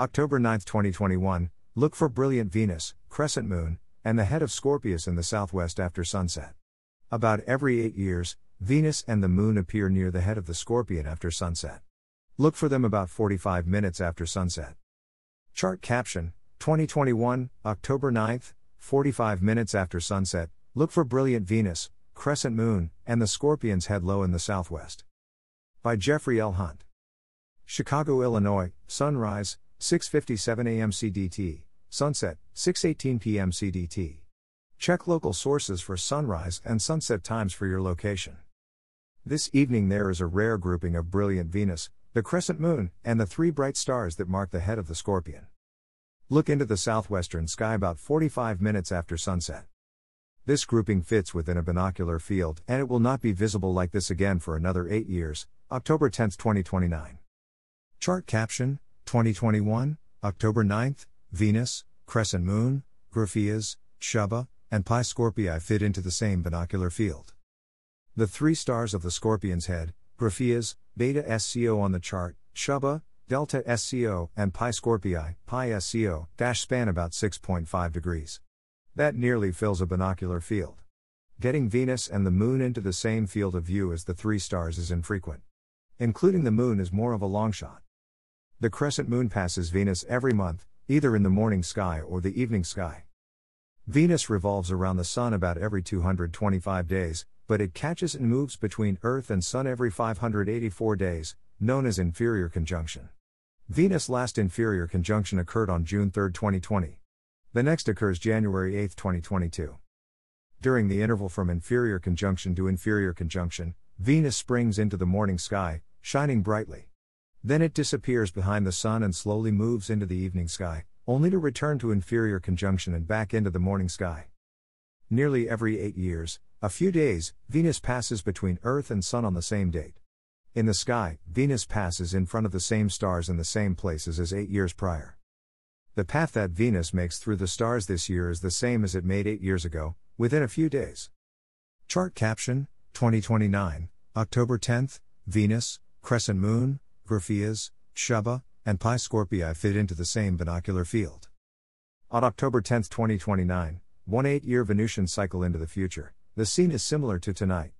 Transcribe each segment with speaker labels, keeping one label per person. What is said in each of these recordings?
Speaker 1: October 9, 2021, look for brilliant Venus, crescent moon, and the head of Scorpius in the southwest after sunset. About every eight years, Venus and the moon appear near the head of the scorpion after sunset. Look for them about 45 minutes after sunset. Chart caption 2021, October 9th, 45 minutes after sunset, look for brilliant Venus, crescent moon, and the scorpion's head low in the southwest. By Jeffrey L. Hunt. Chicago, Illinois, sunrise, 6:57 a.m. CDT, sunset, 6:18 p.m. CDT. Check local sources for sunrise and sunset times for your location. This evening there is a rare grouping of brilliant Venus, the crescent moon, and the three bright stars that mark the head of the scorpion. Look into the southwestern sky about 45 minutes after sunset. This grouping fits within a binocular field, and it will not be visible like this again for another 8 years, October 10, 2029. Chart caption 2021, October 9th, Venus, crescent moon, Graffias, Dschubba, and Pi Scorpii fit into the same binocular field. The three stars of the scorpion's head, Graffias, Beta SCO on the chart, Dschubba, Delta SCO, and Pi Scorpii, Pi SCO, dash span about 6.5 degrees. That nearly fills a binocular field. Getting Venus and the Moon into the same field of view as the three stars is infrequent. Including the Moon is more of a long shot. The crescent moon passes Venus every month, either in the morning sky or the evening sky. Venus revolves around the Sun about every 225 days, but it catches and moves between Earth and Sun every 584 days, known as inferior conjunction. Venus' last inferior conjunction occurred on June 3, 2020. The next occurs January 8, 2022. During the interval from inferior conjunction to inferior conjunction, Venus springs into the morning sky, shining brightly. Then it disappears behind the Sun and slowly moves into the evening sky, only to return to inferior conjunction and back into the morning sky. Nearly every eight years, a few days, Venus passes between Earth and Sun on the same date. In the sky, Venus passes in front of the same stars in the same places as eight years prior. The path that Venus makes through the stars this year is the same as it made eight years ago, within a few days. Chart caption 2029, October 10th, Venus, Crescent Moon, Graffias, Dschubba, and Pi Scorpii fit into the same binocular field. On October 10, 2029, one eight year Venusian cycle into the future. The scene is similar to tonight.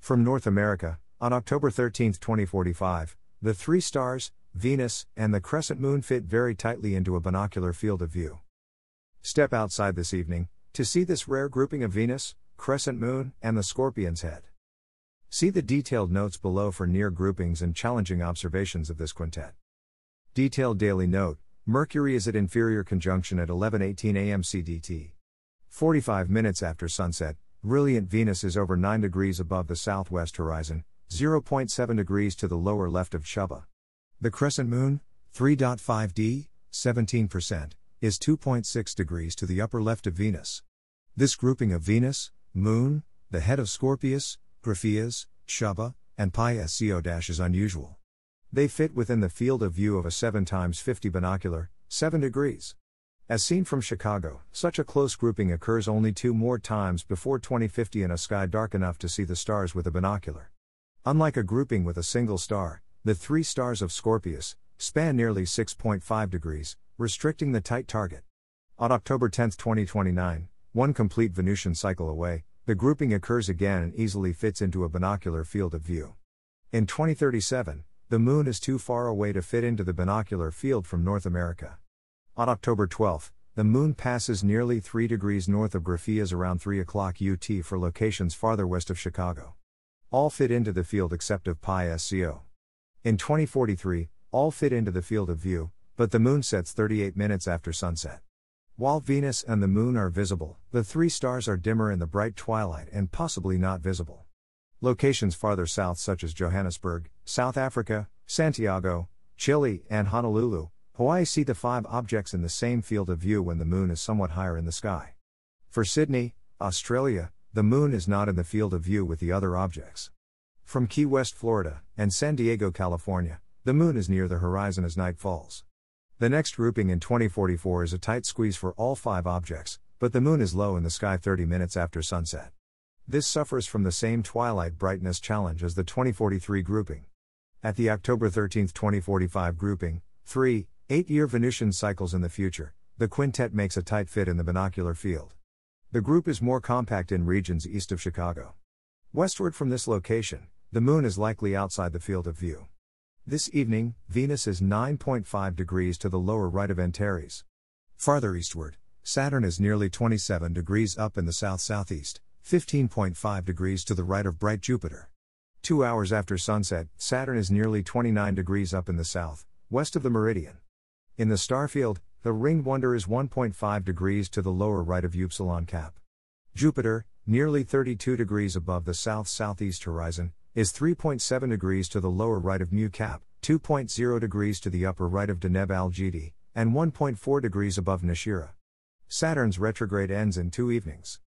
Speaker 1: From North America, on October 13, 2045, the three stars, Venus, and the crescent moon fit very tightly into a binocular field of view. Step outside this evening to see this rare grouping of Venus, crescent moon, and the scorpion's head. See the detailed notes below for near groupings and challenging observations of this quintet. Detailed daily note Mercury is at inferior conjunction at 11:18 a.m. CDT. 45 minutes after sunset, Brilliant Venus is over 9 degrees above the southwest horizon, 0.7 degrees to the lower left of Dschubba. The crescent moon, 3.5d, 17%, is 2.6 degrees to the upper left of Venus. This grouping of Venus, Moon, the head of Scorpius, Graffias, Dschubba, and Pi Sco is unusual. They fit within the field of view of a 7 x 50 binocular, 7 degrees. As seen from Chicago, such a close grouping occurs only two more times before 2050 in a sky dark enough to see the stars with a binocular. Unlike a grouping with a single star, the three stars of Scorpius span nearly 6.5 degrees, restricting the tight target. On October 10, 2029, one complete Venusian cycle away, the grouping occurs again and easily fits into a binocular field of view. In 2037, the Moon is too far away to fit into the binocular field from North America. On October 12, the Moon passes nearly 3 degrees north of Graffias around 3 o'clock UT for locations farther west of Chicago. All fit into the field except of Pi SCO. In 2043, all fit into the field of view, but the Moon sets 38 minutes after sunset. While Venus and the Moon are visible, the three stars are dimmer in the bright twilight and possibly not visible. Locations farther south, such as Johannesburg, South Africa, Santiago, Chile, and Honolulu, Hawaii see the five objects in the same field of view when the moon is somewhat higher in the sky. For Sydney, Australia, the moon is not in the field of view with the other objects. From Key West, Florida, and San Diego, California, the moon is near the horizon as night falls. The next grouping in 2044 is a tight squeeze for all five objects, but the moon is low in the sky 30 minutes after sunset. This suffers from the same twilight brightness challenge as the 2043 grouping. At the October 13, 2045 grouping, 3, Eight year Venusian cycles in the future, the quintet makes a tight fit in the binocular field. The group is more compact in regions east of Chicago. Westward from this location, the moon is likely outside the field of view. This evening, Venus is 9.5 degrees to the lower right of Antares. Farther eastward, Saturn is nearly 27 degrees up in the south southeast, 15.5 degrees to the right of bright Jupiter. Two hours after sunset, Saturn is nearly 29 degrees up in the south, west of the meridian. In the starfield, the ringed wonder is 1.5 degrees to the lower right of Upsilon Cap. Jupiter, nearly 32 degrees above the south southeast horizon, is 3.7 degrees to the lower right of Mu Cap, 2.0 degrees to the upper right of Deneb Algedi, and 1.4 degrees above Nashira. Saturn's retrograde ends in two evenings.